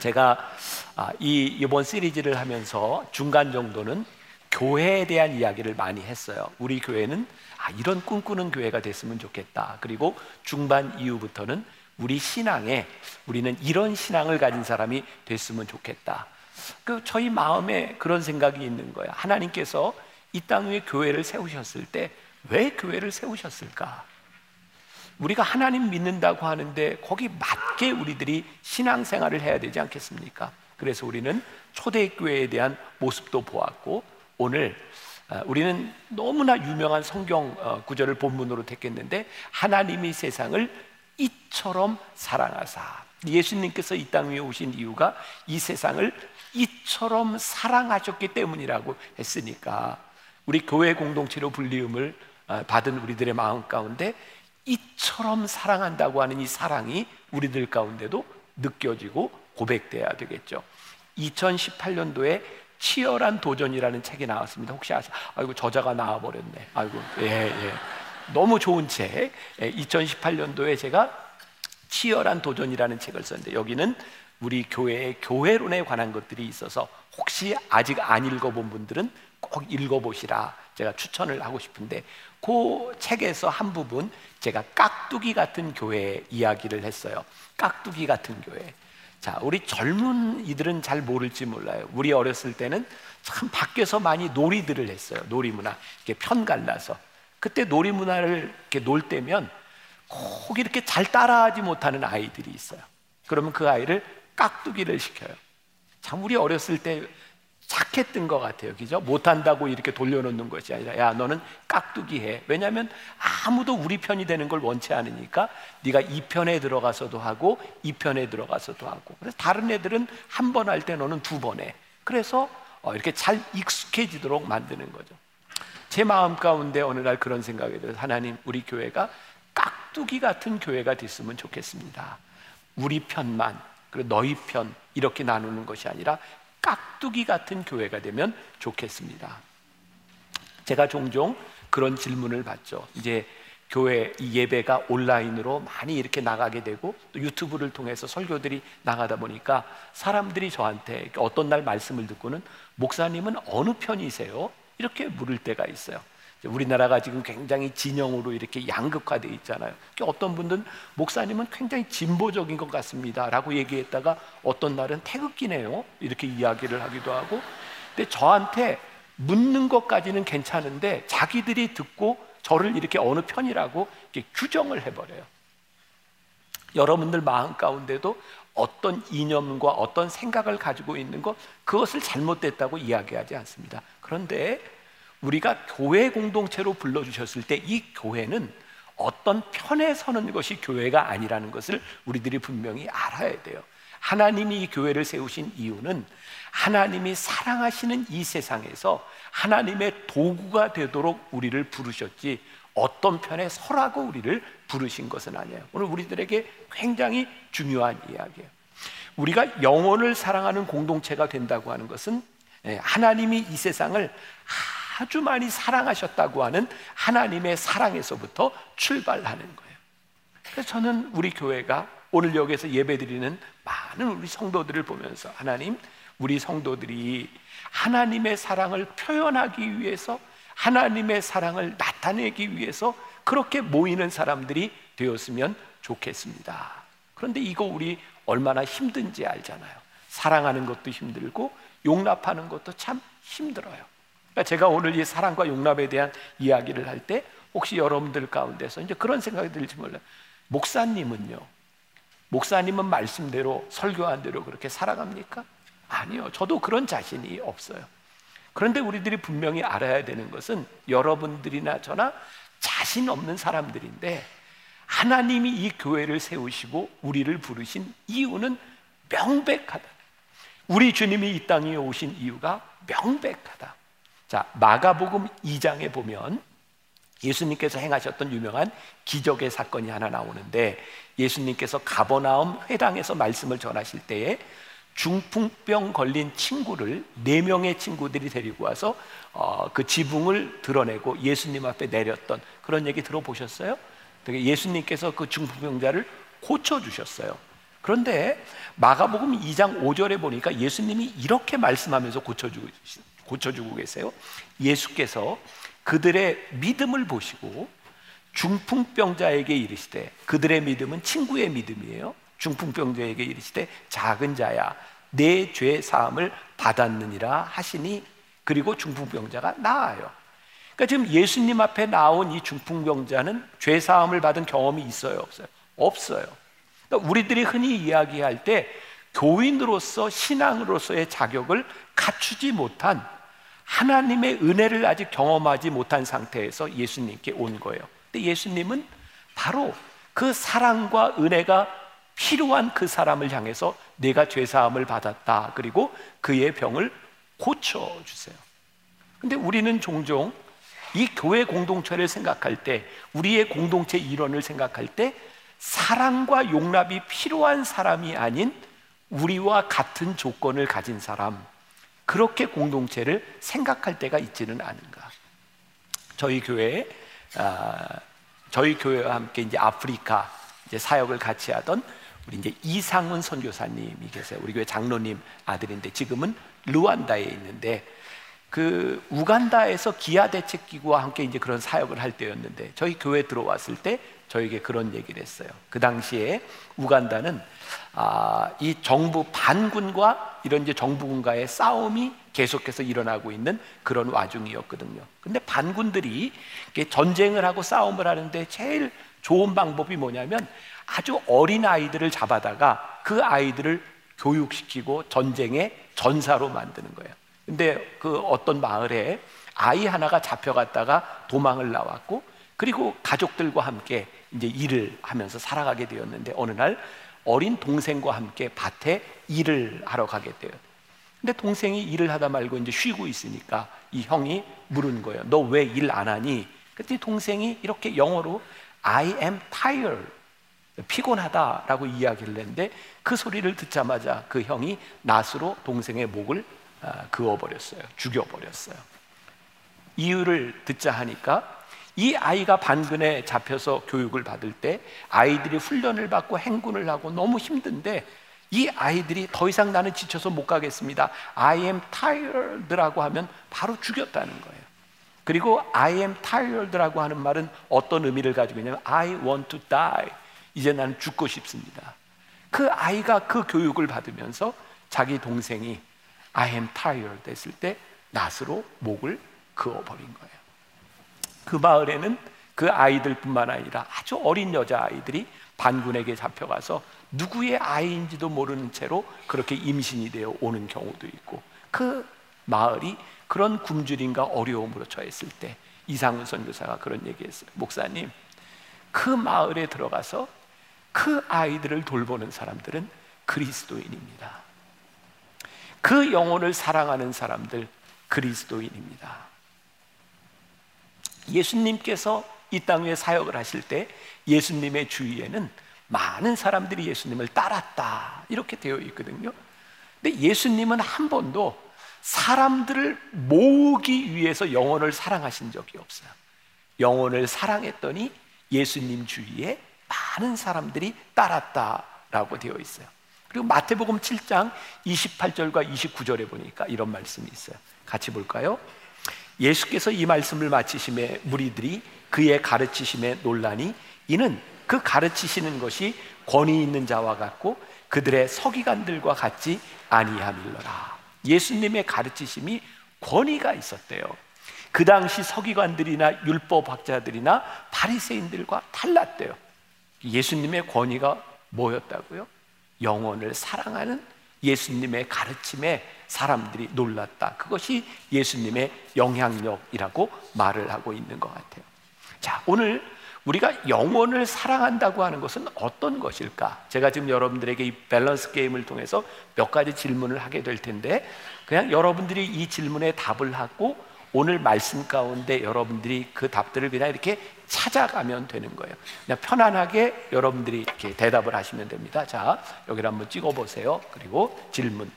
제가 아, 이 이번 시리즈를 하면서 중간 정도는 교회에 대한 이야기를 많이 했어요. 우리 교회는 아, 이런 꿈꾸는 교회가 됐으면 좋겠다. 그리고 중반 이후부터는 우리 신앙에 우리는 이런 신앙을 가진 사람이 됐으면 좋겠다. 그 저희 마음에 그런 생각이 있는 거야. 하나님께서 이 땅 위에 교회를 세우셨을 때 왜 교회를 세우셨을까? 우리가 하나님 믿는다고 하는데 거기 맞게 우리들이 신앙생활을 해야 되지 않겠습니까? 그래서 우리는 초대교회에 대한 모습도 보았고 오늘 어, 우리는 너무나 유명한 성경 어, 구절을 본문으로 택했는데 하나님이 세상을 이처럼 사랑하사 예수님께서 이 땅 위에 오신 이유가 이 세상을 이처럼 사랑하셨기 때문이라고 했으니까 우리 교회 공동체로 불리움을 어, 받은 우리들의 마음 가운데 이처럼 사랑한다고 하는 이 사랑이 우리들 가운데도 느껴지고 고백돼야 되겠죠. 2018년도에 치열한 도전이라는 책이 나왔습니다. 혹시 아세요? 아이고 저자가 나와 버렸네. 아이고 예 예. 너무 좋은 책. 2018년도에 예, 제가 치열한 도전이라는 책을 썼는데 여기는 우리 교회의 교회론에 관한 것들이 있어서 혹시 아직 안 읽어본 분들은 꼭 읽어보시라 제가 추천을 하고 싶은데 그 책에서 한 부분 제가 깍두기 같은 교회 이야기를 했어요. 깍두기 같은 교회. 자, 우리 젊은 이들은 잘 모를지 몰라요. 우리 어렸을 때는 참 밖에서 많이 놀이들을 했어요. 놀이문화. 이렇게 편 갈라서. 그때 놀이문화를 이렇게 놀 때면 꼭 이렇게 잘 따라하지 못하는 아이들이 있어요. 그러면 그 아이를 깍두기를 시켜요. 참 우리 어렸을 때 착했던 것 같아요. 그죠? 못한다고 이렇게 돌려놓는 것이 아니라 야 너는 깍두기 해. 왜냐하면 아무도 우리 편이 되는 걸 원치 않으니까 네가 이 편에 들어가서도 하고 이 편에 들어가서도 하고 그래서 다른 애들은 한 번 할 때 너는 두 번 해. 그래서 어, 이렇게 잘 익숙해지도록 만드는 거죠. 제 마음 가운데 어느 날 그런 생각이 들어서 하나님 우리 교회가 깍두기 같은 교회가 됐으면 좋겠습니다. 우리 편만 그리고 너희 편 이렇게 나누는 것이 아니라 깍두기 같은 교회가 되면 좋겠습니다. 제가 종종 그런 질문을 받죠. 이제 교회 예배가 온라인으로 많이 이렇게 나가게 되고 또 유튜브를 통해서 설교들이 나가다 보니까 사람들이 저한테 어떤 날 말씀을 듣고는 목사님은 어느 편이세요? 이렇게 물을 때가 있어요. 우리나라가 지금 굉장히 진영으로 이렇게 양극화되어 있잖아요. 어떤 분들은 목사님은 굉장히 진보적인 것 같습니다라고 얘기했다가 어떤 날은 태극기네요. 이렇게 이야기를 하기도 하고. 근데 저한테 묻는 것까지는 괜찮은데 자기들이 듣고 저를 이렇게 어느 편이라고 이렇게 규정을 해버려요. 여러분들 마음 가운데도 어떤 이념과 어떤 생각을 가지고 있는 것 그것을 잘못됐다고 이야기하지 않습니다. 그런데 우리가 교회 공동체로 불러주셨을 때 이 교회는 어떤 편에 서는 것이 교회가 아니라는 것을 우리들이 분명히 알아야 돼요. 하나님이 이 교회를 세우신 이유는 하나님이 사랑하시는 이 세상에서 하나님의 도구가 되도록 우리를 부르셨지 어떤 편에 서라고 우리를 부르신 것은 아니에요. 오늘 우리들에게 굉장히 중요한 이야기예요. 우리가 영혼을 사랑하는 공동체가 된다고 하는 것은 예, 하나님이 이 세상을 아주 많이 사랑하셨다고 하는 하나님의 사랑에서부터 출발하는 거예요. 그래서 저는 우리 교회가 오늘 여기서 예배드리는 많은 우리 성도들을 보면서 하나님, 우리 성도들이 하나님의 사랑을 표현하기 위해서 하나님의 사랑을 나타내기 위해서 그렇게 모이는 사람들이 되었으면 좋겠습니다. 그런데 이거 우리 얼마나 힘든지 알잖아요. 사랑하는 것도 힘들고 용납하는 것도 참 힘들어요. 그러니까 제가 오늘 이 사랑과 용납에 대한 이야기를 할 때 혹시 여러분들 가운데서 이제 그런 생각이 들지 몰라요. 목사님은요. 목사님은 말씀대로 설교한 대로 그렇게 살아갑니까? 아니요. 저도 그런 자신이 없어요. 그런데 우리들이 분명히 알아야 되는 것은 여러분들이나 저나 자신 없는 사람들인데 하나님이 이 교회를 세우시고 우리를 부르신 이유는 명백하다. 우리 주님이 이 땅에 오신 이유가 명백하다. 자, 마가복음 2장에 보면 예수님께서 행하셨던 유명한 기적의 사건이 하나 나오는데 예수님께서 가버나움 회당에서 말씀을 전하실 때에 중풍병 걸린 친구를 네 명의 친구들이 데리고 와서 어, 그 지붕을 드러내고 예수님 앞에 내렸던 그런 얘기 들어보셨어요? 예수님께서 그 중풍병자를 고쳐 주셨어요. 그런데 마가복음 2장 5절에 보니까 예수님이 이렇게 말씀하면서 고쳐주고, 고쳐주고 계세요. 예수께서 그들의 믿음을 보시고 중풍병자에게 이르시되 그들의 믿음은 친구의 믿음이에요. 중풍병자에게 이르시되 작은 자야 내 죄 사함을 받았느니라 하시니 그리고 중풍병자가 나아요. 그러니까 지금 예수님 앞에 나온 이 중풍병자는 죄 사함을 받은 경험이 있어요, 없어요? 없어요. 그러니까 우리들이 흔히 이야기할 때 교인으로서 신앙으로서의 자격을 갖추지 못한 하나님의 은혜를 아직 경험하지 못한 상태에서 예수님께 온 거예요. 근데 예수님은 바로 그 사랑과 은혜가 필요한 그 사람을 향해서 내가 죄 사함을 받았다. 그리고 그의 병을 고쳐 주세요. 근데 우리는 종종 이 교회 공동체를 생각할 때 우리의 공동체 일원을 생각할 때 사랑과 용납이 필요한 사람이 아닌 우리와 같은 조건을 가진 사람 그렇게 공동체를 생각할 때가 있지는 않은가? 저희 교회 아, 저희 교회와 함께 이제 아프리카 이제 사역을 같이 하던 우리 이제 이상훈 선교사님이 계세요. 우리 교회 장로님 아들인데 지금은 루안다에 있는데 그 우간다에서 기아 대책 기구와 함께 이제 그런 사역을 할 때였는데 저희 교회 들어왔을 때 저에게 그런 얘기를 했어요. 그 당시에 우간다는 아, 이 정부 반군과 이런 이제 정부군과의 싸움이 계속해서 일어나고 있는 그런 와중이었거든요. 근데 반군들이 전쟁을 하고 싸움을 하는데 제일 좋은 방법이 뭐냐면 아주 어린 아이들을 잡아다가 그 아이들을 교육시키고 전쟁의 전사로 만드는 거예요. 근데 그 어떤 마을에 아이 하나가 잡혀갔다가 도망을 나왔고 그리고 가족들과 함께 이제 일을 하면서 살아가게 되었는데 어느 날 어린 동생과 함께 밭에 일을 하러 가게 돼요. 근데 동생이 일을 하다 말고 이제 쉬고 있으니까 이 형이 물은 거예요. 너 왜 일 안 하니? 그때 동생이 이렇게 영어로 I am tired. 피곤하다라고 이야기를 했는데 그 소리를 듣자마자 그 형이 낫으로 동생의 목을 아, 그어버렸어요. 죽여버렸어요. 이유를 듣자 하니까 이 아이가 반근에 잡혀서 교육을 받을 때 아이들이 훈련을 받고 행군을 하고 너무 힘든데 이 아이들이 더 이상 나는 지쳐서 못 가겠습니다. I am tired라고 하면 바로 죽였다는 거예요. 그리고 I am tired라고 하는 말은 어떤 의미를 가지고 있냐면 I want to die. 이제 나는 죽고 싶습니다. 그 아이가 그 교육을 받으면서 자기 동생이 I am tired 했을 때 낫으로 목을 그어버린 거예요. 그 마을에는 그 아이들뿐만 아니라 아주 어린 여자 아이들이 반군에게 잡혀가서 누구의 아이인지도 모르는 채로 그렇게 임신이 되어 오는 경우도 있고 그 마을이 그런 굶주림과 어려움으로 처했을 때 이상훈 선교사가 그런 얘기했어요. 목사님, 그 마을에 들어가서 그 아이들을 돌보는 사람들은 그리스도인입니다. 그 영혼을 사랑하는 사람들 그리스도인입니다. 예수님께서 이땅 위에 사역을 하실 때 예수님의 주위에는 많은 사람들이 예수님을 따랐다. 이렇게 되어 있거든요. 근데 예수님은 한 번도 사람들을 모으기 위해서 영혼을 사랑하신 적이 없어요. 영혼을 사랑했더니 예수님 주위에 많은 사람들이 따랐다라고 되어 있어요. 그리고 마태복음 7장 28절과 29절에 보니까 이런 말씀이 있어요. 같이 볼까요? 예수께서 이 말씀을 마치심에 무리들이 그의 가르치심에 논란이 이는 그 가르치시는 것이 권위 있는 자와 같고 그들의 서기관들과 같지 아니함일러라. 예수님의 가르치심이 권위가 있었대요. 그 당시 서기관들이나 율법학자들이나 바리새인들과 달랐대요. 예수님의 권위가 뭐였다고요? 영혼을 사랑하는 예수님의 가르침에 사람들이 놀랐다. 그것이 예수님의 영향력이라고 말을 하고 있는 것 같아요. 자, 오늘 우리가 영혼을 사랑한다고 하는 것은 어떤 것일까? 제가 지금 여러분들에게 이 밸런스 게임을 통해서 몇 가지 질문을 하게 될 텐데, 그냥 여러분들이 이 질문에 답을 하고 오늘 말씀 가운데 여러분들이 그 답들을 그냥 이렇게 찾아가면 되는 거예요. 그냥 편안하게 여러분들이 이렇게 대답을 하시면 됩니다. 자, 여기를 한번 찍어 보세요. 그리고 질문.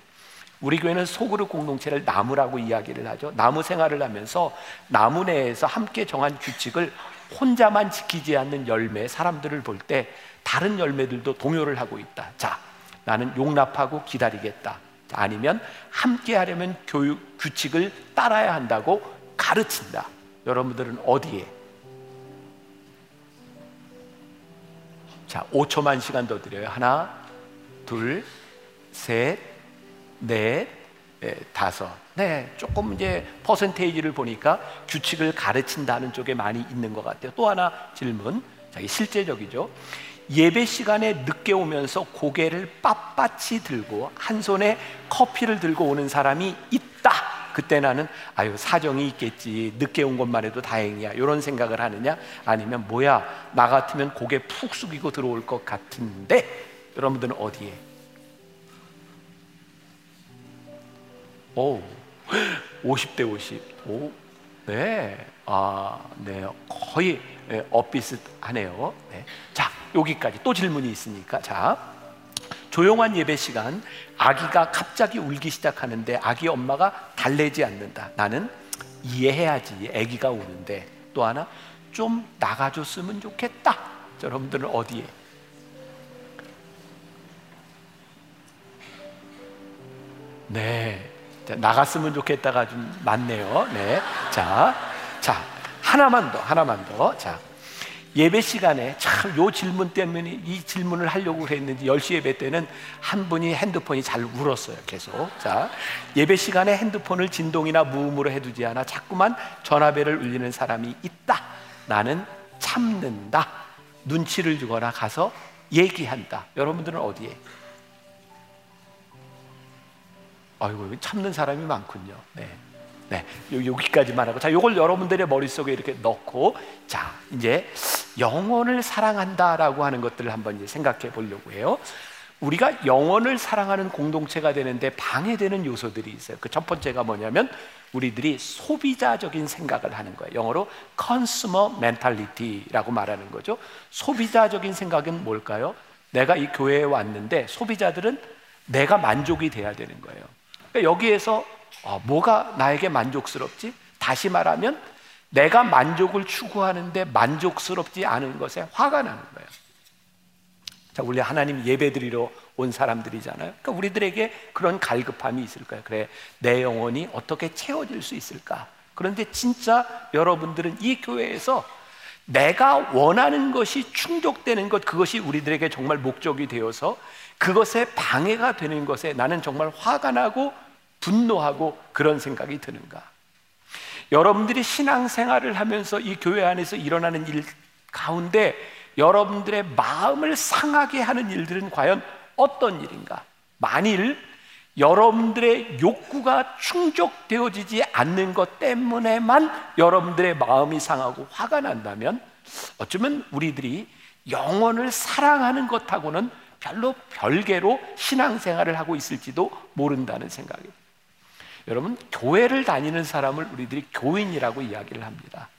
우리 교회는 소그룹 공동체를 나무라고 이야기를 하죠. 나무 생활을 하면서 나무 내에서 함께 정한 규칙을 혼자만 지키지 않는 열매, 사람들을 볼 때 다른 열매들도 동요를 하고 있다. 자, 나는 용납하고 기다리겠다. 아니면 함께 하려면 교육 규칙을 따라야 한다고 가르친다. 여러분들은 어디에? 자, 5초만 시간 더 드려요. 하나, 둘, 셋, 넷, 네, 다섯. 네, 조금 이제 퍼센테이지를 보니까 규칙을 가르친다는 쪽에 많이 있는 것 같아요. 또 하나 질문. 자, 실제적이죠. 예배 시간에 늦게 오면서 고개를 빳빳이 들고 한 손에 커피를 들고 오는 사람이 있다. 그때 나는 아유 사정이 있겠지 늦게 온 것만 해도 다행이야 이런 생각을 하느냐 아니면 뭐야 나 같으면 고개 푹 숙이고 들어올 것 같은데 여러분들은 어디에? 오 50대 50. 오, 네. 아, 네. 거의 네, 엇비슷하네요. 네. 자, 여기까지 또 질문이 있으니까. 자, 조용한 예배 시간, 아기가 갑자기 울기 시작하는데 아기 엄마가 달래지 않는다. 나는 이해해야지. 아기가 우는데. 또 하나, 좀 나가줬으면 좋겠다. 여러분들은 어디에? 네. 나갔으면 좋겠다가 좀 많네요. 네. 자, 자, 하나만 더, 하나만 더. 자, 예배 시간에 참 요 질문 때문에 이 질문을 하려고 했는지 10시 예배 때는 한 분이 핸드폰이 잘 울었어요, 계속. 자, 예배 시간에 핸드폰을 진동이나 무음으로 해두지 않아 자꾸만 전화벨을 울리는 사람이 있다. 나는 참는다. 눈치를 주거나 가서 얘기한다. 여러분들은 어디에? 아이고 참는 사람이 많군요. 네. 네, 여기까지만 하고 자, 이걸 여러분들의 머릿속에 이렇게 넣고 자, 이제 영혼을 사랑한다라고 하는 것들을 한번 이제 생각해 보려고 해요. 우리가 영혼을 사랑하는 공동체가 되는데 방해되는 요소들이 있어요. 그 첫 번째가 뭐냐면 우리들이 소비자적인 생각을 하는 거예요. 영어로 consumer mentality라고 말하는 거죠. 소비자적인 생각은 뭘까요? 내가 이 교회에 왔는데 소비자들은 내가 만족이 돼야 되는 거예요. 그러니까 여기에서 어, 뭐가 나에게 만족스럽지? 다시 말하면 내가 만족을 추구하는데 만족스럽지 않은 것에 화가 나는 거예요. 자, 우리 하나님 예배드리러 온 사람들이잖아요. 그러니까 우리들에게 그런 갈급함이 있을까요? 그래, 내 영혼이 어떻게 채워질 수 있을까? 그런데 진짜 여러분들은 이 교회에서 내가 원하는 것이 충족되는 것, 그것이 우리들에게 정말 목적이 되어서 그것에 방해가 되는 것에 나는 정말 화가 나고 분노하고 그런 생각이 드는가? 여러분들이 신앙생활을 하면서 이 교회 안에서 일어나는 일 가운데 여러분들의 마음을 상하게 하는 일들은 과연 어떤 일인가? 만일 여러분들의 욕구가 충족되어지지 않는 것 때문에만 여러분들의 마음이 상하고 화가 난다면 어쩌면 우리들이 영혼을 사랑하는 것하고는 별로 별개로 신앙생활을 하고 있을지도 모른다는 생각입니다. 여러분, 교회를 다니는 사람을 우리들이 교인이라고 이야기를 합니다.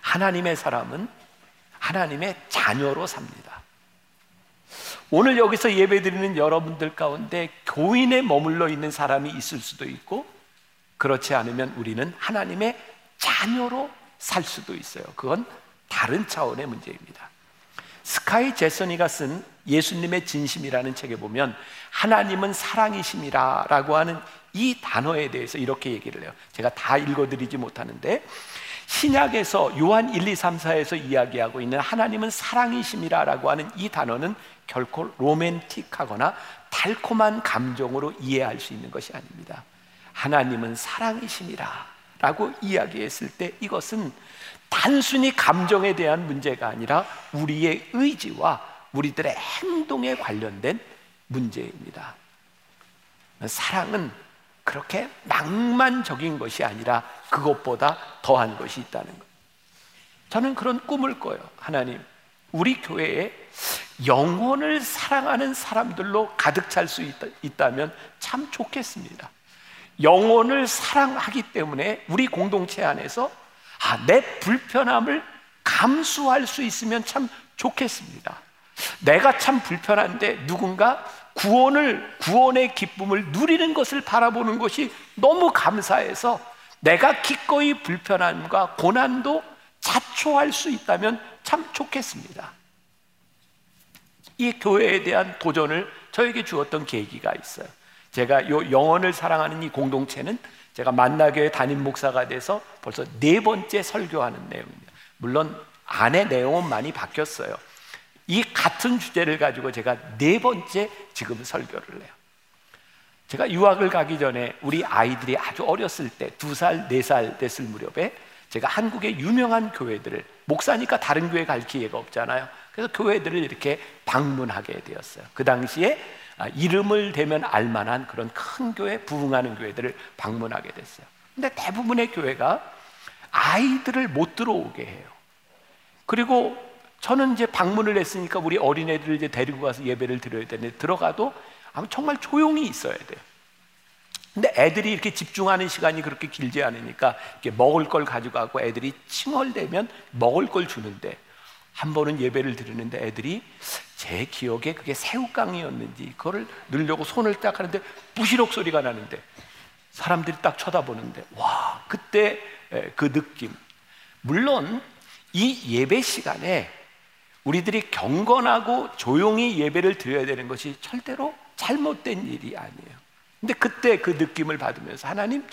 하나님의 사람은 하나님의 자녀로 삽니다. 오늘 여기서 예배 드리는 여러분들 가운데 교인에 머물러 있는 사람이 있을 수도 있고 그렇지 않으면 우리는 하나님의 자녀로 살 수도 있어요. 그건 다른 차원의 문제입니다. 스카이 제서니가 쓴 예수님의 진심이라는 책에 보면 하나님은 사랑이심이라라고 하는 이 단어에 대해서 이렇게 얘기를 해요. 제가 다 읽어드리지 못하는데 신약에서 요한 1, 2, 3, 4에서 이야기하고 있는 하나님은 사랑이심이라라고 하는 이 단어는 결코 로맨틱하거나 달콤한 감정으로 이해할 수 있는 것이 아닙니다. 하나님은 사랑이심이라라고 이야기했을 때 이것은 단순히 감정에 대한 문제가 아니라 우리의 의지와 우리들의 행동에 관련된 문제입니다. 사랑은 그렇게 낭만적인 것이 아니라 그것보다 더한 것이 있다는 것. 저는 그런 꿈을 꿔요. 하나님, 우리 교회에 영혼을 사랑하는 사람들로 가득 찰 수 있다면 참 좋겠습니다. 영혼을 사랑하기 때문에 우리 공동체 안에서 아, 내 불편함을 감수할 수 있으면 참 좋겠습니다. 내가 참 불편한데 누군가 구원을 구원의 기쁨을 누리는 것을 바라보는 것이 너무 감사해서 내가 기꺼이 불편함과 고난도 자초할 수 있다면 참 좋겠습니다. 이 교회에 대한 도전을 저에게 주었던 계기가 있어요. 제가 요 영혼을 사랑하는 이 공동체는 제가 만나교회 담임 목사가 돼서 벌써 네 번째 설교하는 내용입니다. 물론 안에 내용은 많이 바뀌었어요. 이 같은 주제를 가지고 제가 네 번째 지금 설교를 해요. 제가 유학을 가기 전에 우리 아이들이 아주 어렸을 때 두 살, 네 살 됐을 무렵에 제가 한국의 유명한 교회들을 목사니까 다른 교회 갈 기회가 없잖아요. 그래서 교회들을 이렇게 방문하게 되었어요. 그 당시에 아, 이름을 대면 알만한 그런 큰 교회, 부흥하는 교회들을 방문하게 됐어요. 근데 대부분의 교회가 아이들을 못 들어오게 해요. 그리고 저는 이제 방문을 했으니까 우리 어린애들을 이제 데리고 가서 예배를 드려야 되는데 들어가도 정말 조용히 있어야 돼요. 근데 애들이 이렇게 집중하는 시간이 그렇게 길지 않으니까 이렇게 먹을 걸 가져가고 애들이 칭얼대면 먹을 걸 주는데 한 번은 예배를 드리는데 애들이 제 기억에 그게 새우깡이었는지 그거를 넣으려고 손을 딱 하는데 부시럭 소리가 나는데 사람들이 딱 쳐다보는데 와 그때 그 느낌 물론 이 예배 시간에 우리들이 경건하고 조용히 예배를 드려야 되는 것이 절대로 잘못된 일이 아니에요. 근데 그때 그 느낌을 받으면서 하나님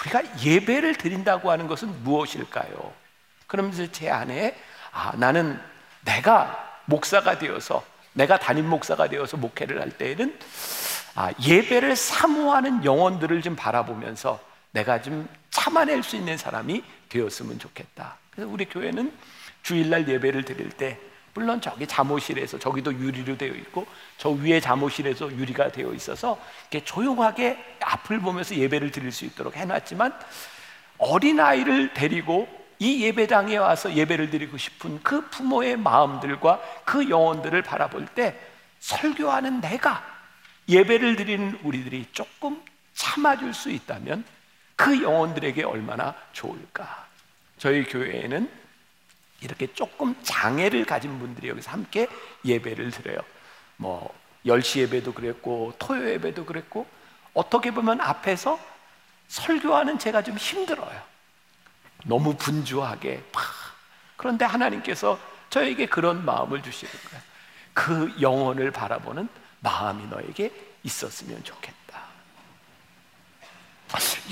우리가 예배를 드린다고 하는 것은 무엇일까요? 그러면서 제 안에 아, 나는 내가 목사가 되어서 내가 담임 목사가 되어서 목회를 할 때에는 아, 예배를 사모하는 영혼들을 좀 바라보면서 내가 좀 참아낼 수 있는 사람이 되었으면 좋겠다. 그래서 우리 교회는 주일날 예배를 드릴 때 물론 저기 잠옷실에서 저기도 유리로 되어 있고 저 위에 잠옷실에서 유리가 되어 있어서 이렇게 조용하게 앞을 보면서 예배를 드릴 수 있도록 해놨지만 어린 아이를 데리고 이 예배당에 와서 예배를 드리고 싶은 그 부모의 마음들과 그 영혼들을 바라볼 때 설교하는 내가 예배를 드리는 우리들이 조금 참아줄 수 있다면 그 영혼들에게 얼마나 좋을까. 저희 교회에는 이렇게 조금 장애를 가진 분들이 여기서 함께 예배를 드려요. 뭐 10시 예배도 그랬고 토요 예배도 그랬고 어떻게 보면 앞에서 설교하는 제가 좀 힘들어요. 너무 분주하게 막. 그런데 하나님께서 저에게 그런 마음을 주시는 거예요. 그 영혼을 바라보는 마음이 너에게 있었으면 좋겠다.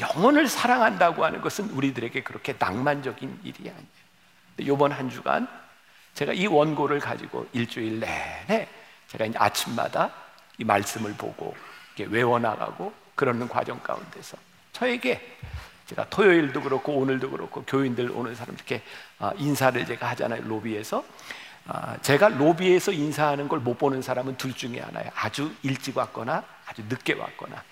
영혼을 사랑한다고 하는 것은 우리들에게 그렇게 낭만적인 일이 아니에요. 이번 한 주간 제가 이 원고를 가지고 일주일 내내 제가 이제 아침마다 이 말씀을 보고 외워나가고 그러는 과정 가운데서 저에게 제가 토요일도 그렇고 오늘도 그렇고 교인들 오는 사람 이렇게 아, 인사를 제가 하잖아요 로비에서. 아, 제가 로비에서 인사하는 걸 못 보는 사람은 둘 중에 하나예요. 아주 일찍 왔거나 아주 늦게 왔거나.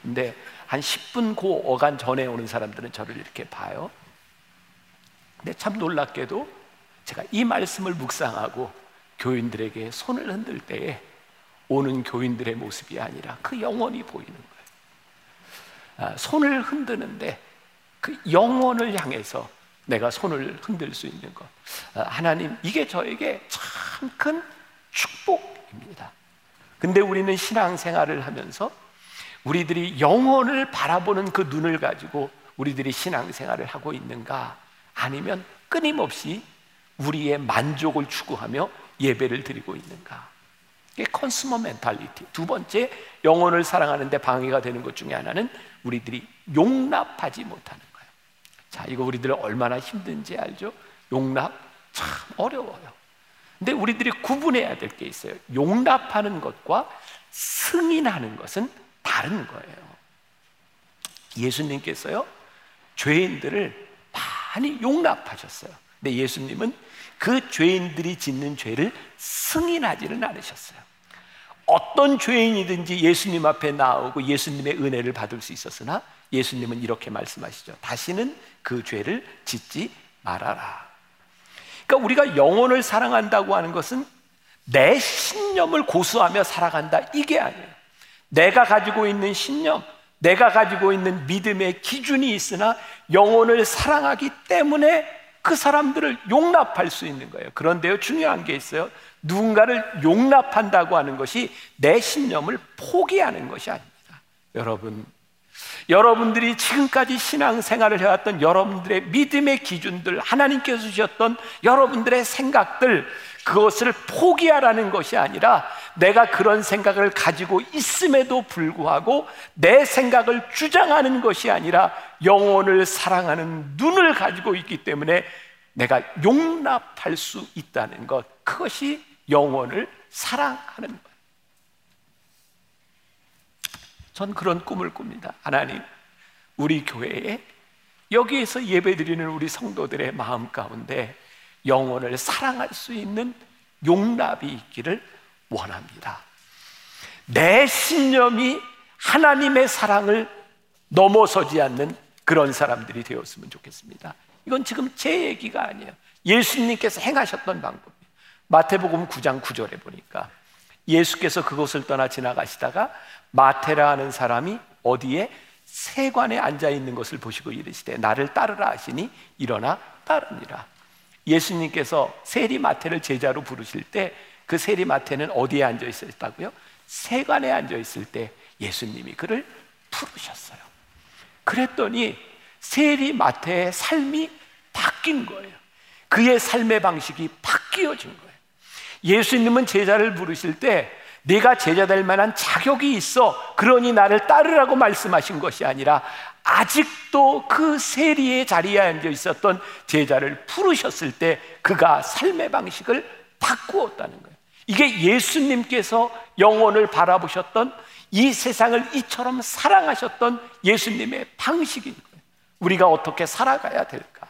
근데 한 10분 고 어간 전에 오는 사람들은 저를 이렇게 봐요 근데 참 놀랍게도 제가 이 말씀을 묵상하고 교인들에게 손을 흔들 때에 오는 교인들의 모습이 아니라 그 영혼이 보이는 거예요. 아, 손을 흔드는데 그 영혼을 향해서 내가 손을 흔들 수 있는 것. 아, 하나님, 이게 저에게 참 큰 축복입니다. 근데 우리는 신앙생활을 하면서 우리들이 영혼을 바라보는 그 눈을 가지고 우리들이 신앙생활을 하고 있는가? 아니면 끊임없이 우리의 만족을 추구하며 예배를 드리고 있는가? 이게 consumer mentality. 두 번째, 영혼을 사랑하는데 방해가 되는 것 중에 하나는 우리들이 용납하지 못하는 거예요. 자, 이거 우리들 얼마나 힘든지 알죠? 용납 참 어려워요. 근데 우리들이 구분해야 될 게 있어요. 용납하는 것과 승인하는 것은 다른 거예요. 예수님께서요, 죄인들을 많이 용납하셨어요. 근데 예수님은 그 죄인들이 짓는 죄를 승인하지는 않으셨어요. 어떤 죄인이든지 예수님 앞에 나오고 예수님의 은혜를 받을 수 있었으나 예수님은 이렇게 말씀하시죠. 다시는 그 죄를 짓지 말아라. 그러니까 우리가 영혼을 사랑한다고 하는 것은 내 신념을 고수하며 살아간다. 이게 아니에요. 내가 가지고 있는 신념, 내가 가지고 있는 믿음의 기준이 있으나 영혼을 사랑하기 때문에 그 사람들을 용납할 수 있는 거예요. 그런데요, 중요한 게 있어요. 누군가를 용납한다고 하는 것이 내 신념을 포기하는 것이 아닙니다. 여러분, 여러분들이 지금까지 신앙생활을 해왔던 여러분들의 믿음의 기준들, 하나님께서 주셨던 여러분들의 생각들, 그것을 포기하라는 것이 아니라 내가 그런 생각을 가지고 있음에도 불구하고 내 생각을 주장하는 것이 아니라 영혼을 사랑하는 눈을 가지고 있기 때문에 내가 용납할 수 있다는 것. 그것이 영혼을 사랑하는 것. 전 그런 꿈을 꿉니다. 하나님, 우리 교회에 여기에서 예배드리는 우리 성도들의 마음 가운데 영혼을 사랑할 수 있는 용납이 있기를 원합니다. 내 신념이 하나님의 사랑을 넘어서지 않는 그런 사람들이 되었으면 좋겠습니다. 이건 지금 제 얘기가 아니에요. 예수님께서 행하셨던 방법이에요. 마태복음 9장 9절에 보니까 예수께서 그곳을 떠나 지나가시다가 마테라 하는 사람이 어디에 세관에 앉아 있는 것을 보시고 이르시되 나를 따르라 하시니 일어나 따르니라. 예수님께서 세리 마태를 제자로 부르실 때 그 세리 마태는 어디에 앉아 있었다고요? 세관에 앉아 있을 때 예수님이 그를 부르셨어요. 그랬더니 세리 마태의 삶이 바뀐 거예요. 그의 삶의 방식이 바뀌어진 거예요. 예수님은 제자를 부르실 때 네가 제자 될 만한 자격이 있어. 그러니 나를 따르라고 말씀하신 것이 아니라 아직도 그 세리의 자리에 앉아 있었던 제자를 부르셨을 때 그가 삶의 방식을 바꾸었다는 거예요. 이게 예수님께서 영혼을 바라보셨던 이 세상을 이처럼 사랑하셨던 예수님의 방식인 거예요. 우리가 어떻게 살아가야 될까?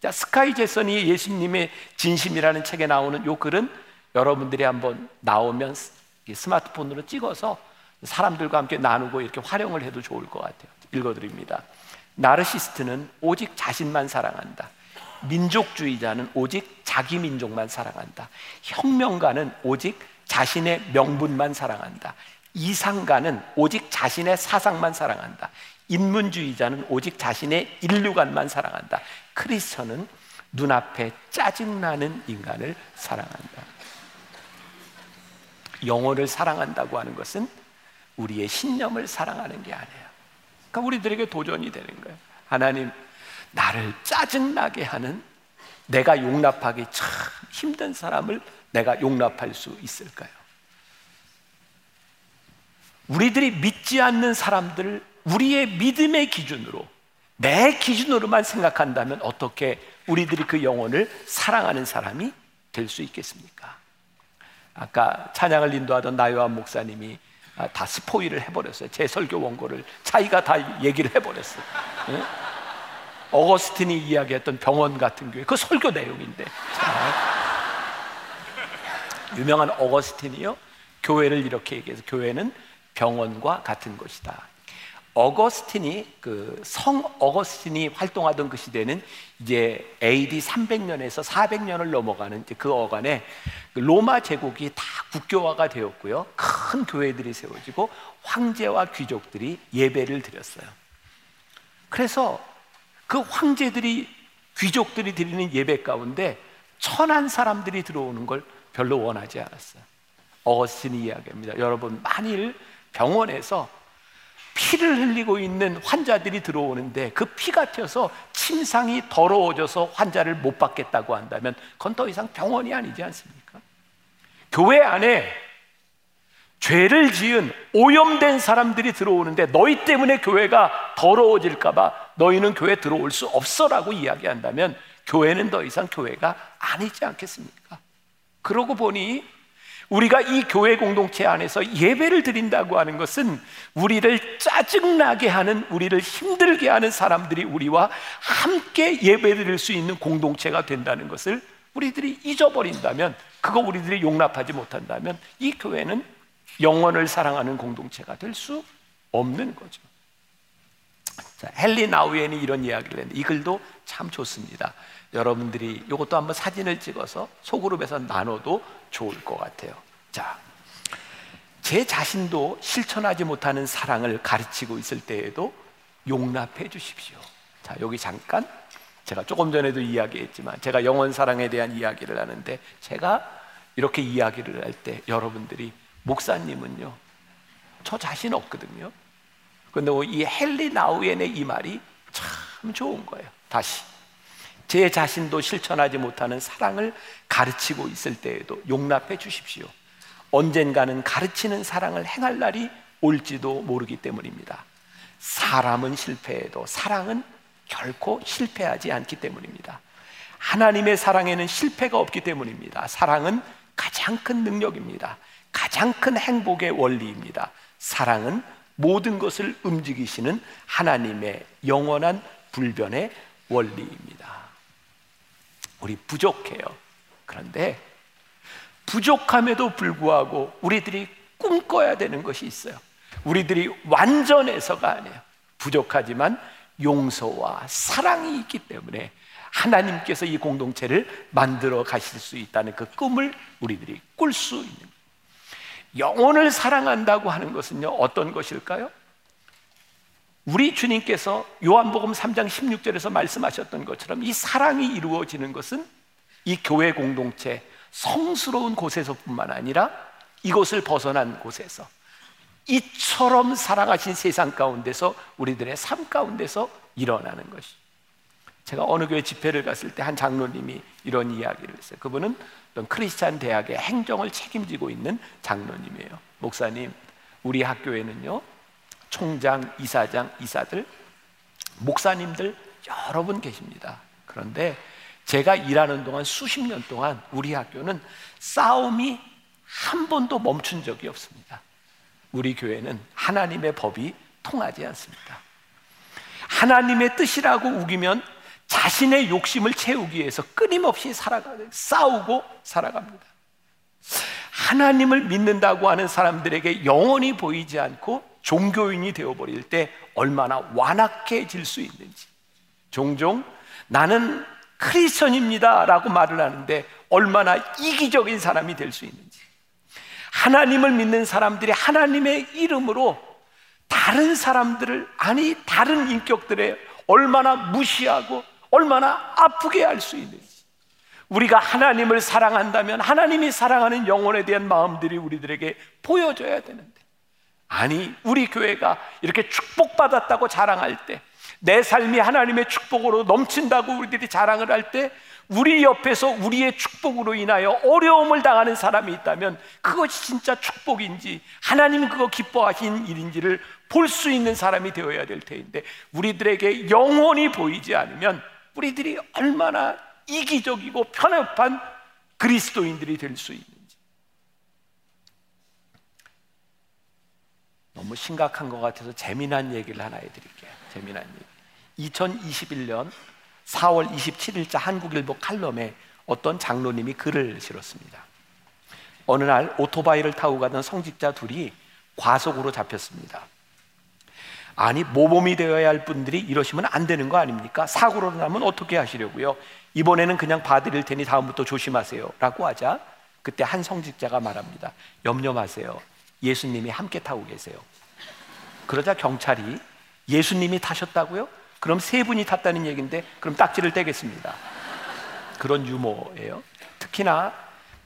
자, 스카이 제선이 예수님의 진심이라는 책에 나오는 요 글은 여러분들이 한번 나오면 스마트폰으로 찍어서 사람들과 함께 나누고 이렇게 활용을 해도 좋을 것 같아요. 읽어드립니다. 나르시스트는 오직 자신만 사랑한다. 민족주의자는 오직 자기 민족만 사랑한다. 혁명가는 오직 자신의 명분만 사랑한다. 이상가는 오직 자신의 사상만 사랑한다. 인문주의자는 오직 자신의 인류관만 사랑한다. 크리스천은 눈앞에 짜증나는 인간을 사랑한다. 영혼을 사랑한다고 하는 것은 우리의 신념을 사랑하는 게 아니에요. 그러니까 우리들에게 도전이 되는 거예요. 하나님, 나를 짜증나게 하는 내가 용납하기 참 힘든 사람을 내가 용납할 수 있을까요? 우리들이 믿지 않는 사람들을 우리의 믿음의 기준으로 내 기준으로만 생각한다면 어떻게 우리들이 그 영혼을 사랑하는 사람이 될 수 있겠습니까? 아까 찬양을 인도하던 나요한 목사님이 아, 다 스포일을 해버렸어요. 제 설교 원고를 자기가 다 얘기를 해버렸어요. 네? 어거스틴이 이야기했던 병원 같은 교회 그 설교 내용인데 유명한 어거스틴이요 교회를 이렇게 얘기해서 교회는 병원과 같은 것이다. 어거스틴이 그 성 어거스틴이 활동하던 그 시대는 이제 AD 300년에서 400년을 넘어가는 그 어간에 그 로마 제국이 다 국교화가 되었고요. 큰 교회들이 세워지고 황제와 귀족들이 예배를 드렸어요. 그래서 그 황제들이 귀족들이 드리는 예배 가운데 천한 사람들이 들어오는 걸 별로 원하지 않았어요. 어거스틴이 이야기합니다. 여러분 만일 병원에서 피를 흘리고 있는 환자들이 들어오는데 그 피가 튀어서 침상이 더러워져서 환자를 못 받겠다고 한다면 그건 더 이상 병원이 아니지 않습니까? 교회 안에 죄를 지은 오염된 사람들이 들어오는데 너희 때문에 교회가 더러워질까봐 너희는 교회 들어올 수 없어라고 이야기한다면 교회는 더 이상 교회가 아니지 않겠습니까? 그러고 보니 우리가 이 교회 공동체 안에서 예배를 드린다고 하는 것은 우리를 짜증나게 하는, 우리를 힘들게 하는 사람들이 우리와 함께 예배 드릴 수 있는 공동체가 된다는 것을 우리들이 잊어버린다면, 그거 우리들이 용납하지 못한다면 이 교회는 영원을 사랑하는 공동체가 될 수 없는 거죠. 자, 헨리 나우엔이 이런 이야기를 했는데 이 글도 참 좋습니다. 여러분들이 이것도 한번 사진을 찍어서 소그룹에서 나눠도 좋을 것 같아요. 자, 제 자신도 실천하지 못하는 사랑을 가르치고 있을 때에도 용납해 주십시오. 자, 여기 잠깐 제가 조금 전에도 이야기했지만 제가 영원 사랑에 대한 이야기를 하는데 제가 이렇게 이야기를 할 때 여러분들이 목사님은요, 저 자신 없거든요. 근데 이 헨리 나우엔의 이 말이 참 좋은 거예요. 다시 제 자신도 실천하지 못하는 사랑을 가르치고 있을 때에도 용납해 주십시오. 언젠가는 가르치는 사랑을 행할 날이 올지도 모르기 때문입니다. 사람은 실패해도 사랑은 결코 실패하지 않기 때문입니다. 하나님의 사랑에는 실패가 없기 때문입니다. 사랑은 가장 큰 능력입니다. 가장 큰 행복의 원리입니다. 사랑은 모든 것을 움직이시는 하나님의 영원한 불변의 원리입니다. 우리 부족해요. 그런데 부족함에도 불구하고 우리들이 꿈꿔야 되는 것이 있어요. 우리들이 완전해서가 아니에요. 부족하지만 용서와 사랑이 있기 때문에 하나님께서 이 공동체를 만들어 가실 수 있다는 그 꿈을 우리들이 꿀 수 있는 영혼을 사랑한다고 하는 것은요 어떤 것일까요? 우리 주님께서 요한복음 3장 16절에서 말씀하셨던 것처럼 이 사랑이 이루어지는 것은 이 교회 공동체 성스러운 곳에서뿐만 아니라 이곳을 벗어난 곳에서 이처럼 살아가신 세상 가운데서 우리들의 삶 가운데서 일어나는 것이. 제가 어느 교회 집회를 갔을 때 한 장로님이 이런 이야기를 했어요. 그분은 크리스찬 대학의 행정을 책임지고 있는 장로님이에요. 목사님, 우리 학교에는요, 총장, 이사장, 이사들, 목사님들 여러 분 계십니다. 그런데 제가 일하는 동안 수십 년 동안 우리 학교는 싸움이 한 번도 멈춘 적이 없습니다. 우리 교회는 하나님의 법이 통하지 않습니다. 하나님의 뜻이라고 우기면 자신의 욕심을 채우기 위해서 끊임없이 살아가 싸우고 살아갑니다. 하나님을 믿는다고 하는 사람들에게 영원히 보이지 않고 종교인이 되어버릴 때 얼마나 완악해질 수 있는지. 종종 나는 크리스천입니다 라고 말을 하는데 얼마나 이기적인 사람이 될 수 있는지. 하나님을 믿는 사람들이 하나님의 이름으로 다른 사람들을, 아니, 다른 인격들의 얼마나 무시하고 얼마나 아프게 할 수 있는지. 우리가 하나님을 사랑한다면 하나님이 사랑하는 영혼에 대한 마음들이 우리들에게 보여져야 되는데. 아니, 우리 교회가 이렇게 축복받았다고 자랑할 때, 내 삶이 하나님의 축복으로 넘친다고 우리들이 자랑을 할 때, 우리 옆에서 우리의 축복으로 인하여 어려움을 당하는 사람이 있다면 그것이 진짜 축복인지 하나님 그거 기뻐하신 일인지를 볼 수 있는 사람이 되어야 될 테인데 우리들에게 영원히 보이지 않으면 우리들이 얼마나 이기적이고 편협한 그리스도인들이 될 수 있는지 너무 심각한 것 같아서 재미난 얘기를 하나 해드릴게요. 재미난 얘기. 2021년 4월 27일자 한국일보 칼럼에 어떤 장로님이 글을 실었습니다. 어느 날 오토바이를 타고 가던 성직자 둘이 과속으로 잡혔습니다. 아니 모범이 되어야 할 분들이 이러시면 안 되는 거 아닙니까? 사고로 나면 어떻게 하시려고요? 이번에는 그냥 봐드릴 테니 다음부터 조심하세요. 라고 하자 그때 한 성직자가 말합니다. 염려 마세요. 예수님이 함께 타고 계세요. 그러자 경찰이 예수님이 타셨다고요? 그럼 세 분이 탔다는 얘기인데 그럼 딱지를 떼겠습니다. 그런 유머예요. 특히나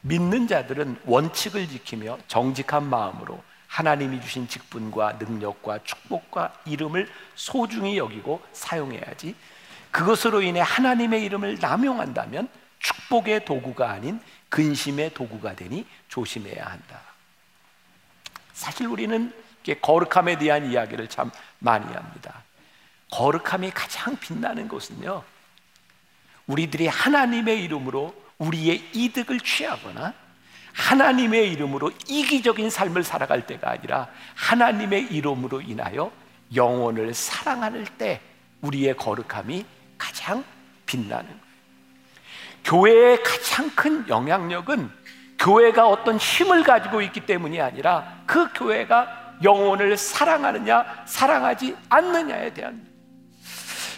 믿는 자들은 원칙을 지키며 정직한 마음으로 하나님이 주신 직분과 능력과 축복과 이름을 소중히 여기고 사용해야지 그것으로 인해 하나님의 이름을 남용한다면 축복의 도구가 아닌 근심의 도구가 되니 조심해야 한다. 사실 우리는 거룩함에 대한 이야기를 참 많이 합니다. 거룩함이 가장 빛나는 것은요, 우리들이 하나님의 이름으로 우리의 이득을 취하거나 하나님의 이름으로 이기적인 삶을 살아갈 때가 아니라 하나님의 이름으로 인하여 영혼을 사랑할 때 우리의 거룩함이 가장 빛나는. 교회의 가장 큰 영향력은 교회가 어떤 힘을 가지고 있기 때문이 아니라 그 교회가 영혼을 사랑하느냐, 사랑하지 않느냐에 대한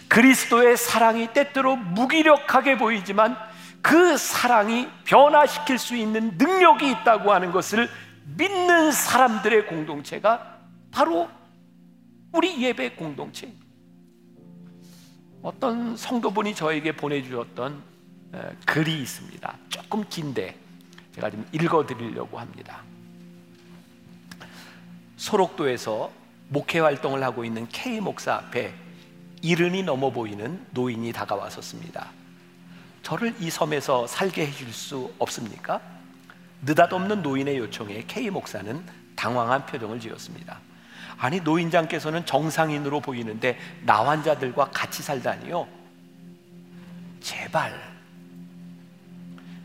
그리스도의 사랑이 때때로 무기력하게 보이지만 그 사랑이 변화시킬 수 있는 능력이 있다고 하는 것을 믿는 사람들의 공동체가 바로 우리 예배 공동체입니다. 어떤 성도분이 저에게 보내주었던 글이 있습니다. 조금 긴데 제가 좀 읽어드리려고 합니다. 소록도에서 목회 활동을 하고 있는 K 목사 앞에 이른이 넘어 보이는 노인이 다가왔었습니다. 저를 이 섬에서 살게 해줄 수 없습니까? 느닷없는 노인의 요청에 K 목사는 당황한 표정을 지었습니다. 아니 노인장께서는 정상인으로 보이는데 나 환자들과 같이 살다니요. 제발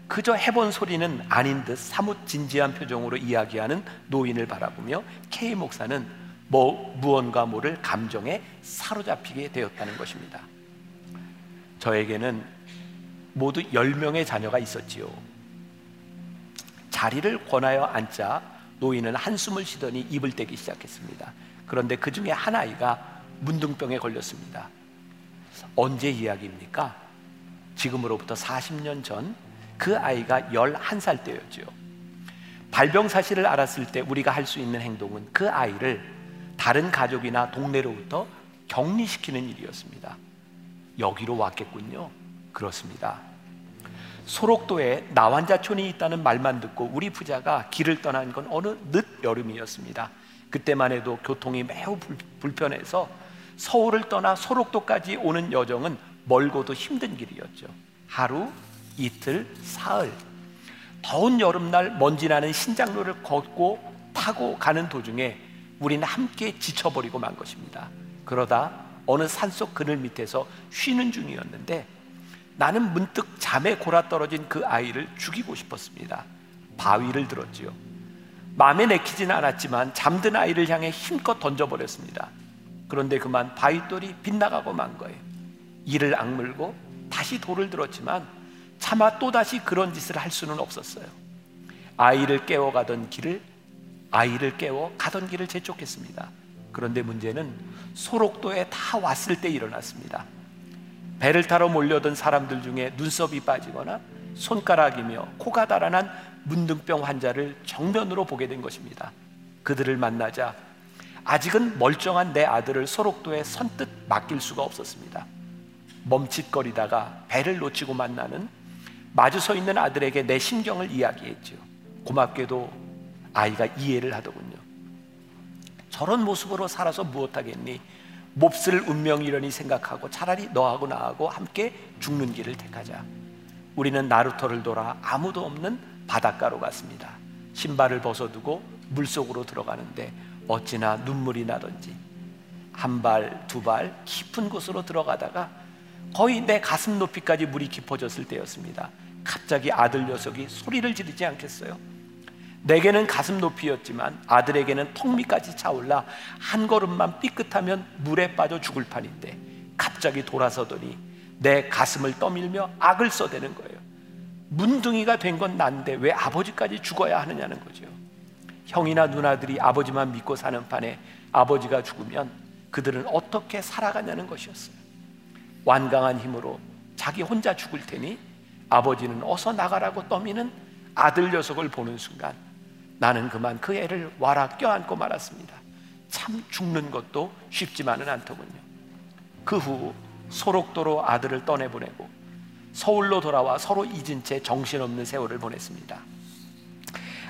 그저 해본 소리는 아닌 듯 사뭇 진지한 표정으로 이야기하는 노인을 바라보며 K 목사는 뭐 무언가 모를 감정에 사로잡히게 되었다는 것입니다. 저에게는 모두 10명의 자녀가 있었지요. 자리를 권하여 앉자 노인은 한숨을 쉬더니 입을 떼기 시작했습니다. 그런데 그 중에 한 아이가 문둥병에 걸렸습니다. 언제 이야기입니까? 지금으로부터 40년 전 그 아이가 11살 때였죠. 발병 사실을 알았을 때 우리가 할 수 있는 행동은 그 아이를 다른 가족이나 동네로부터 격리시키는 일이었습니다. 여기로 왔겠군요. 그렇습니다. 소록도에 나환자촌이 있다는 말만 듣고 우리 부자가 길을 떠난 건 어느 늦 여름이었습니다. 그때만 해도 교통이 매우 불편해서 서울을 떠나 소록도까지 오는 여정은 멀고도 힘든 길이었죠. 하루, 이틀, 사흘. 더운 여름날 먼지 나는 신장로를 걷고 타고 가는 도중에 우리는 함께 지쳐버리고 만 것입니다. 그러다 어느 산속 그늘 밑에서 쉬는 중이었는데 나는 문득 잠에 골아 떨어진 그 아이를 죽이고 싶었습니다. 바위를 들었지요. 마음에 내키지는 않았지만 잠든 아이를 향해 힘껏 던져버렸습니다. 그런데 그만 바위돌이 빗나가고 만 거예요. 이를 악물고 다시 돌을 들었지만 차마 또다시 그런 짓을 할 수는 없었어요. 아이를 깨워 가던 길을 아이를 깨워 가던 길을 재촉했습니다. 그런데 문제는 소록도에 다 왔을 때 일어났습니다. 배를 타러 몰려든 사람들 중에 눈썹이 빠지거나 손가락이며 코가 달아난 문둥병 환자를 정면으로 보게 된 것입니다. 그들을 만나자 아직은 멀쩡한 내 아들을 소록도에 선뜻 맡길 수가 없었습니다. 멈칫거리다가 배를 놓치고 만나는 마주 서 있는 아들에게 내 심경을 이야기했죠. 고맙게도 아이가 이해를 하더군요. 저런 모습으로 살아서 무엇하겠니? 몹쓸 운명이려니 생각하고 차라리 너하고 나하고 함께 죽는 길을 택하자. 우리는 나루터를 돌아 아무도 없는 바닷가로 갔습니다. 신발을 벗어두고 물속으로 들어가는데 어찌나 눈물이 나던지 한 발, 두 발 깊은 곳으로 들어가다가 거의 내 가슴 높이까지 물이 깊어졌을 때였습니다. 갑자기 아들 녀석이 소리를 지르지 않겠어요? 내게는 가슴 높이였지만 아들에게는 턱 밑까지 차올라 한 걸음만 삐끗하면 물에 빠져 죽을 판인데 갑자기 돌아서더니 내 가슴을 떠밀며 악을 써대는 거예요. 문둥이가 된 건 난데 왜 아버지까지 죽어야 하느냐는 거죠. 형이나 누나들이 아버지만 믿고 사는 판에 아버지가 죽으면 그들은 어떻게 살아가냐는 것이었어요. 완강한 힘으로 자기 혼자 죽을 테니 아버지는 어서 나가라고 떠미는 아들 녀석을 보는 순간 나는 그만 그 애를 와라 껴안고 말았습니다. 참 죽는 것도 쉽지만은 않더군요. 그 후 소록도로 아들을 떠내보내고 서울로 돌아와 서로 잊은 채 정신없는 세월을 보냈습니다.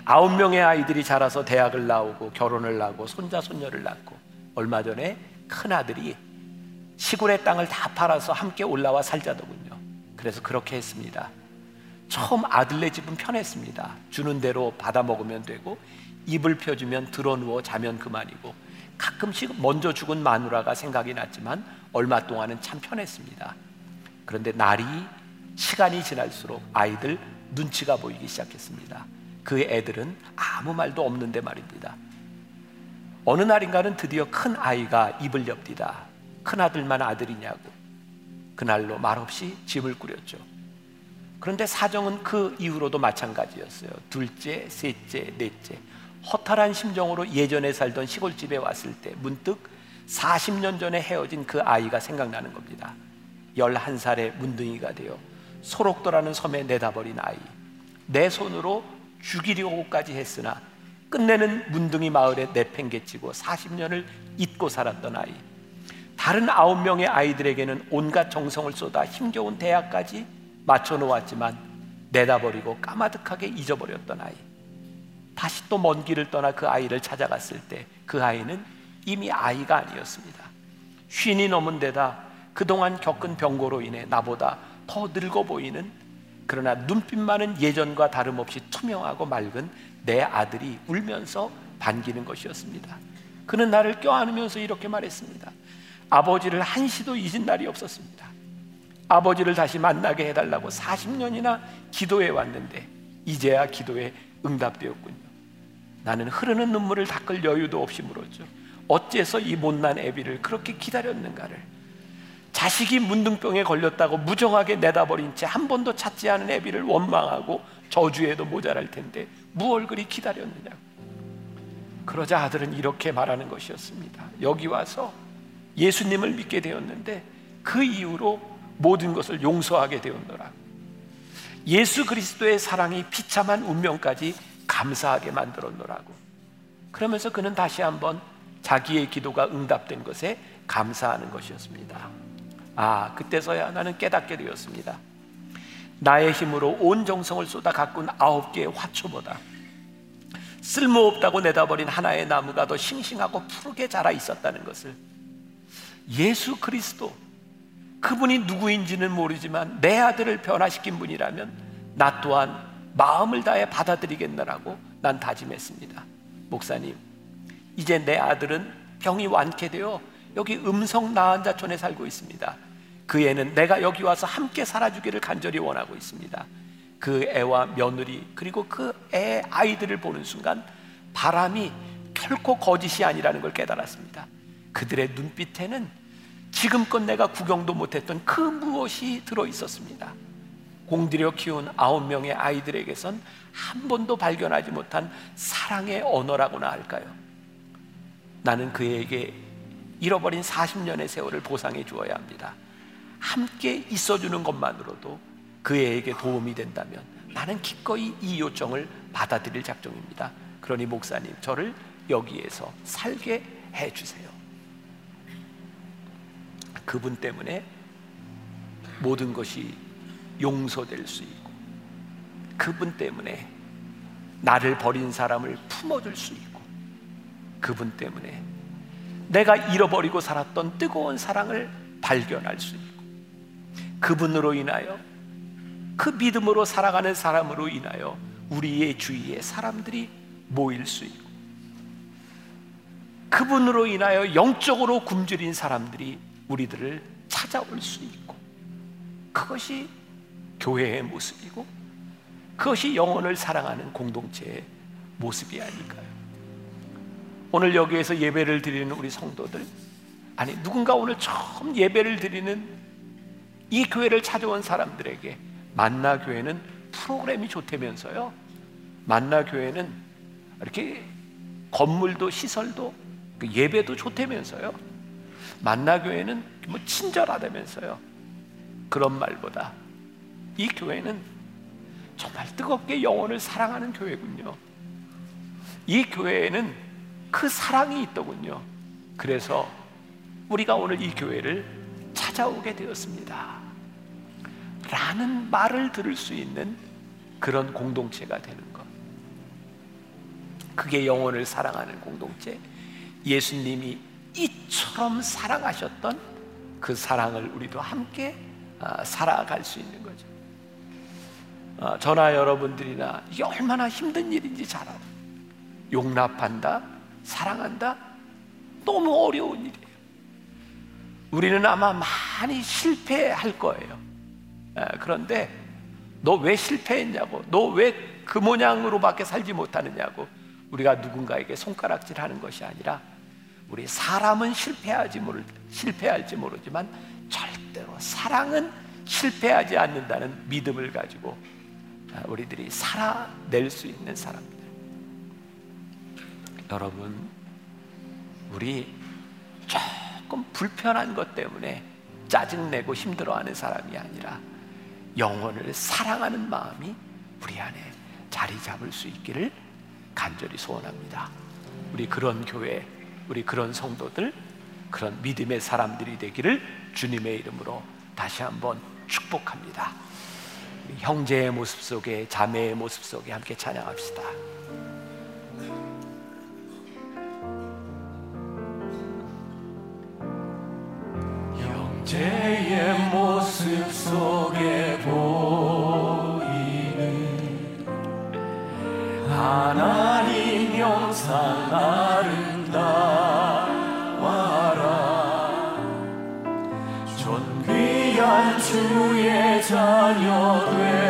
아홉 명의 아이들이 자라서 대학을 나오고 결혼을 하고 손자 손녀를 낳고 얼마 전에 큰 아들이 시골의 땅을 다 팔아서 함께 올라와 살자더군요. 그래서 그렇게 했습니다. 처음 아들네 집은 편했습니다. 주는 대로 받아 먹으면 되고 입을 펴주면 들어 누워 자면 그만이고 가끔씩 먼저 죽은 마누라가 생각이 났지만 얼마 동안은 참 편했습니다. 그런데 날이 시간이 지날수록 아이들 눈치가 보이기 시작했습니다. 그 애들은 아무 말도 없는데 말입니다. 어느 날인가는 드디어 큰 아이가 입을 엽디다. 큰 아들만 아들이냐고. 그날로 말없이 집을 꾸렸죠. 그런데 사정은 그 이후로도 마찬가지였어요. 둘째, 셋째, 넷째. 허탈한 심정으로 예전에 살던 시골집에 왔을 때 문득 40년 전에 헤어진 그 아이가 생각나는 겁니다. 11살의 문둥이가 되어 소록도라는 섬에 내다버린 아이 내 손으로 죽이려고까지 했으나 끝내는 문둥이 마을에 내팽개치고 40년을 잊고 살았던 아이 다른 아홉 명의 아이들에게는 온갖 정성을 쏟아 힘겨운 대학까지 맞춰 놓았지만 내다버리고 까마득하게 잊어버렸던 아이 다시 또 먼 길을 떠나 그 아이를 찾아갔을 때 그 아이는 이미 아이가 아니었습니다 쉰이 넘은 데다 그동안 겪은 병고로 인해 나보다 더 늙어 보이는 그러나 눈빛만은 예전과 다름없이 투명하고 맑은 내 아들이 울면서 반기는 것이었습니다. 그는 나를 껴안으면서 이렇게 말했습니다. 아버지를 한시도 잊은 날이 없었습니다. 아버지를 다시 만나게 해달라고 40년이나 기도해 왔는데 이제야 기도에 응답되었군요. 나는 흐르는 눈물을 닦을 여유도 없이 물었죠. 어째서 이 못난 애비를 그렇게 기다렸는가를. 자식이 문둥병에 걸렸다고 무정하게 내다버린 채 한 번도 찾지 않은 애비를 원망하고 저주에도 모자랄 텐데 무얼 그리 기다렸느냐. 그러자 아들은 이렇게 말하는 것이었습니다. 여기 와서 예수님을 믿게 되었는데 그 이후로 모든 것을 용서하게 되었노라. 예수 그리스도의 사랑이 비참한 운명까지 감사하게 만들었노라고. 그러면서 그는 다시 한번 자기의 기도가 응답된 것에 감사하는 것이었습니다. 아, 그때서야 나는 깨닫게 되었습니다. 나의 힘으로 온 정성을 쏟아 가꾼 아홉 개의 화초보다 쓸모없다고 내다버린 하나의 나무가 더 싱싱하고 푸르게 자라 있었다는 것을 예수 그리스도 그분이 누구인지는 모르지만 내 아들을 변화시킨 분이라면 나 또한 마음을 다해 받아들이겠노라고 난 다짐했습니다. 목사님, 이제 내 아들은 병이 완쾌되어 여기 음성 나한자촌에 살고 있습니다. 그 애는 내가 여기 와서 함께 살아주기를 간절히 원하고 있습니다. 그 애와 며느리 그리고 그 애 아이들을 보는 순간 바람이 결코 거짓이 아니라는 걸 깨달았습니다. 그들의 눈빛에는 지금껏 내가 구경도 못했던 그 무엇이 들어 있었습니다. 공들여 키운 아홉 명의 아이들에게선 한 번도 발견하지 못한 사랑의 언어라고나 할까요? 나는 그에게 잃어버린 40년의 세월을 보상해 주어야 합니다. 함께 있어주는 것만으로도 그에게 도움이 된다면 나는 기꺼이 이 요청을 받아들일 작정입니다. 그러니 목사님, 저를 여기에서 살게 해 주세요. 그분 때문에 모든 것이 용서될 수 있고 그분 때문에 나를 버린 사람을 품어줄 수 있고 그분 때문에 내가 잃어버리고 살았던 뜨거운 사랑을 발견할 수 있고 그분으로 인하여 그 믿음으로 살아가는 사람으로 인하여 우리의 주위에 사람들이 모일 수 있고 그분으로 인하여 영적으로 굶주린 사람들이 우리들을 찾아올 수 있고 그것이 교회의 모습이고 그것이 영혼을 사랑하는 공동체의 모습이 아닐까요? 오늘 여기에서 예배를 드리는 우리 성도들 아니 누군가 오늘 처음 예배를 드리는 이 교회를 찾아온 사람들에게 만나 교회는 프로그램이 좋다면서요. 만나 교회는 이렇게 건물도 시설도 그 예배도 좋다면서요. 만나교회는 뭐 친절하다면서요. 그런 말보다 이 교회는 정말 뜨겁게 영혼을 사랑하는 교회군요. 이 교회에는 그 사랑이 있더군요. 그래서 우리가 오늘 이 교회를 찾아오게 되었습니다. 라는 말을 들을 수 있는 그런 공동체가 되는 것. 그게 영혼을 사랑하는 공동체. 예수님이 이처럼 사랑하셨던 그 사랑을 우리도 함께 아, 살아갈 수 있는 거죠. 아, 저나 여러분들이나 이게 얼마나 힘든 일인지 잘 알아요. 용납한다, 사랑한다, 너무 어려운 일이에요. 우리는 아마 많이 실패할 거예요. 아, 그런데 너 왜 실패했냐고, 너 왜 그 모양으로밖에 살지 못하느냐고 우리가 누군가에게 손가락질 하는 것이 아니라 우리 사람은 실패하지 모를 실패할지 모르지만 절대로 사랑은 실패하지 않는다는 믿음을 가지고 아, 우리들이 살아낼 수 있는 사람들. 여러분, 우리 조금 불편한 것 때문에 짜증내고 힘들어하는 사람이 아니라 영혼을 사랑하는 마음이 우리 안에 자리 잡을 수 있기를 간절히 소원합니다. 우리 그런 교회 우리 그런 성도들, 그런 믿음의 사람들이 되기를 주님의 이름으로 다시 한번 축복합니다. 형제의 모습 속에 자매의 모습 속에 함께 찬양합시다. 형제 주의 자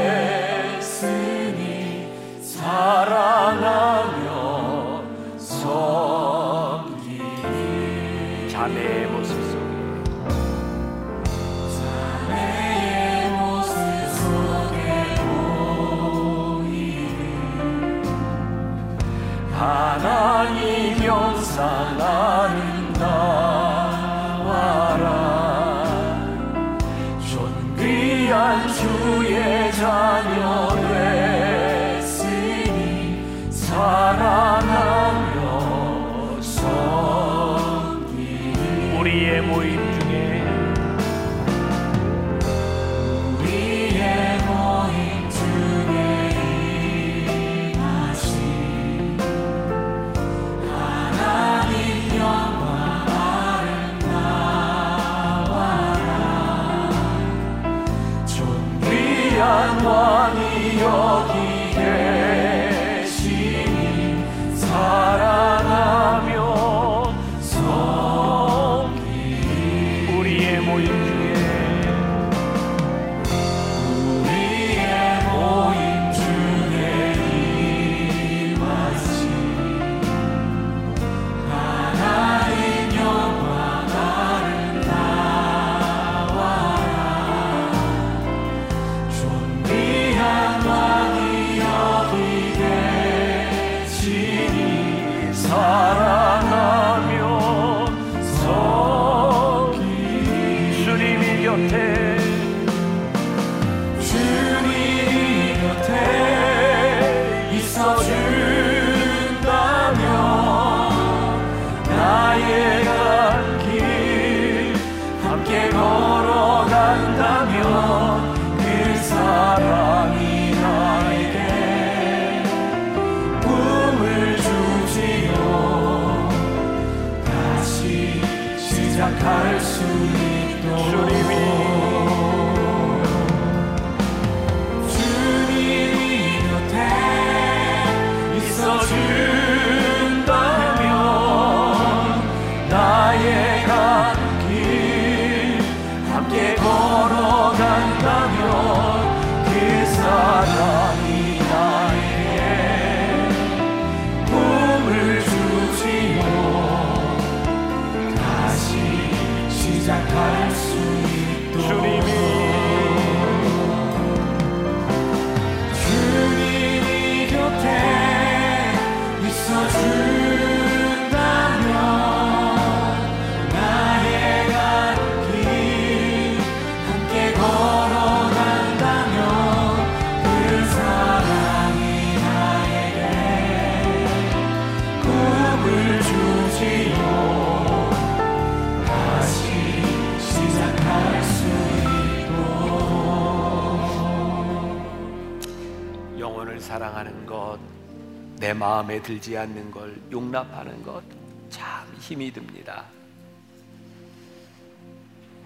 들지 않는 걸 용납하는 것 참 힘이 듭니다.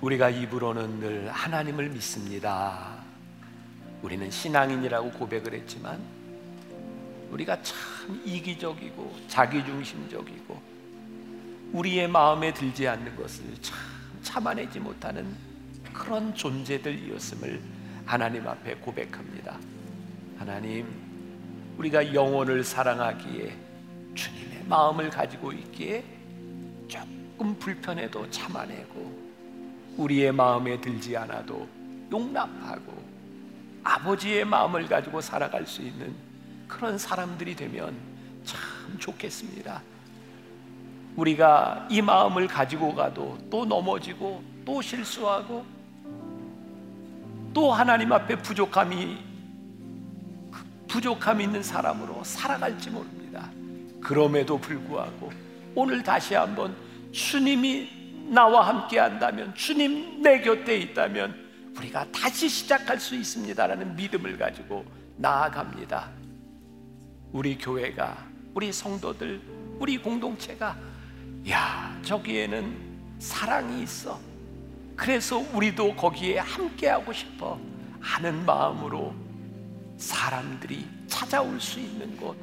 우리가 입으로는 늘 하나님을 믿습니다. 우리는 신앙인이라고 고백을 했지만 우리가 참 이기적이고 자기중심적이고 우리의 마음에 들지 않는 것을 참 참아내지 못하는 그런 존재들이었음을 하나님 앞에 고백합니다. 하나님, 우리가 영혼을 사랑하기에 주님의 마음을 가지고 있기에 조금 불편해도 참아내고 우리의 마음에 들지 않아도 용납하고 아버지의 마음을 가지고 살아갈 수 있는 그런 사람들이 되면 참 좋겠습니다. 우리가 이 마음을 가지고 가도 또 넘어지고 또 실수하고 또 하나님 앞에 부족함이 부족함 있는 사람으로 살아갈지 모릅니다. 그럼에도 불구하고 오늘 다시 한번 주님이 나와 함께 한다면 주님 내 곁에 있다면 우리가 다시 시작할 수 있습니다라는 믿음을 가지고 나아갑니다. 우리 교회가 우리 성도들 우리 공동체가 야 저기에는 사랑이 있어 그래서 우리도 거기에 함께하고 싶어 하는 마음으로 사람들이 찾아올 수 있는 곳,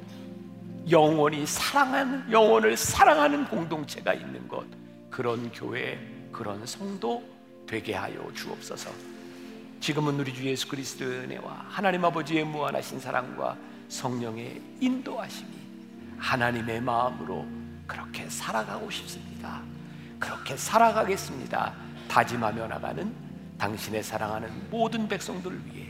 영원히 사랑하는 영혼을 사랑하는 공동체가 있는 곳, 그런 교회, 그런 성도 되게 하여 주옵소서. 지금은 우리 주 예수 그리스도의 은혜와 하나님 아버지의 무한하신 사랑과 성령의 인도하심이 하나님의 마음으로 그렇게 살아가고 싶습니다. 그렇게 살아가겠습니다. 다짐하며 나가는 당신의 사랑하는 모든 백성들을 위해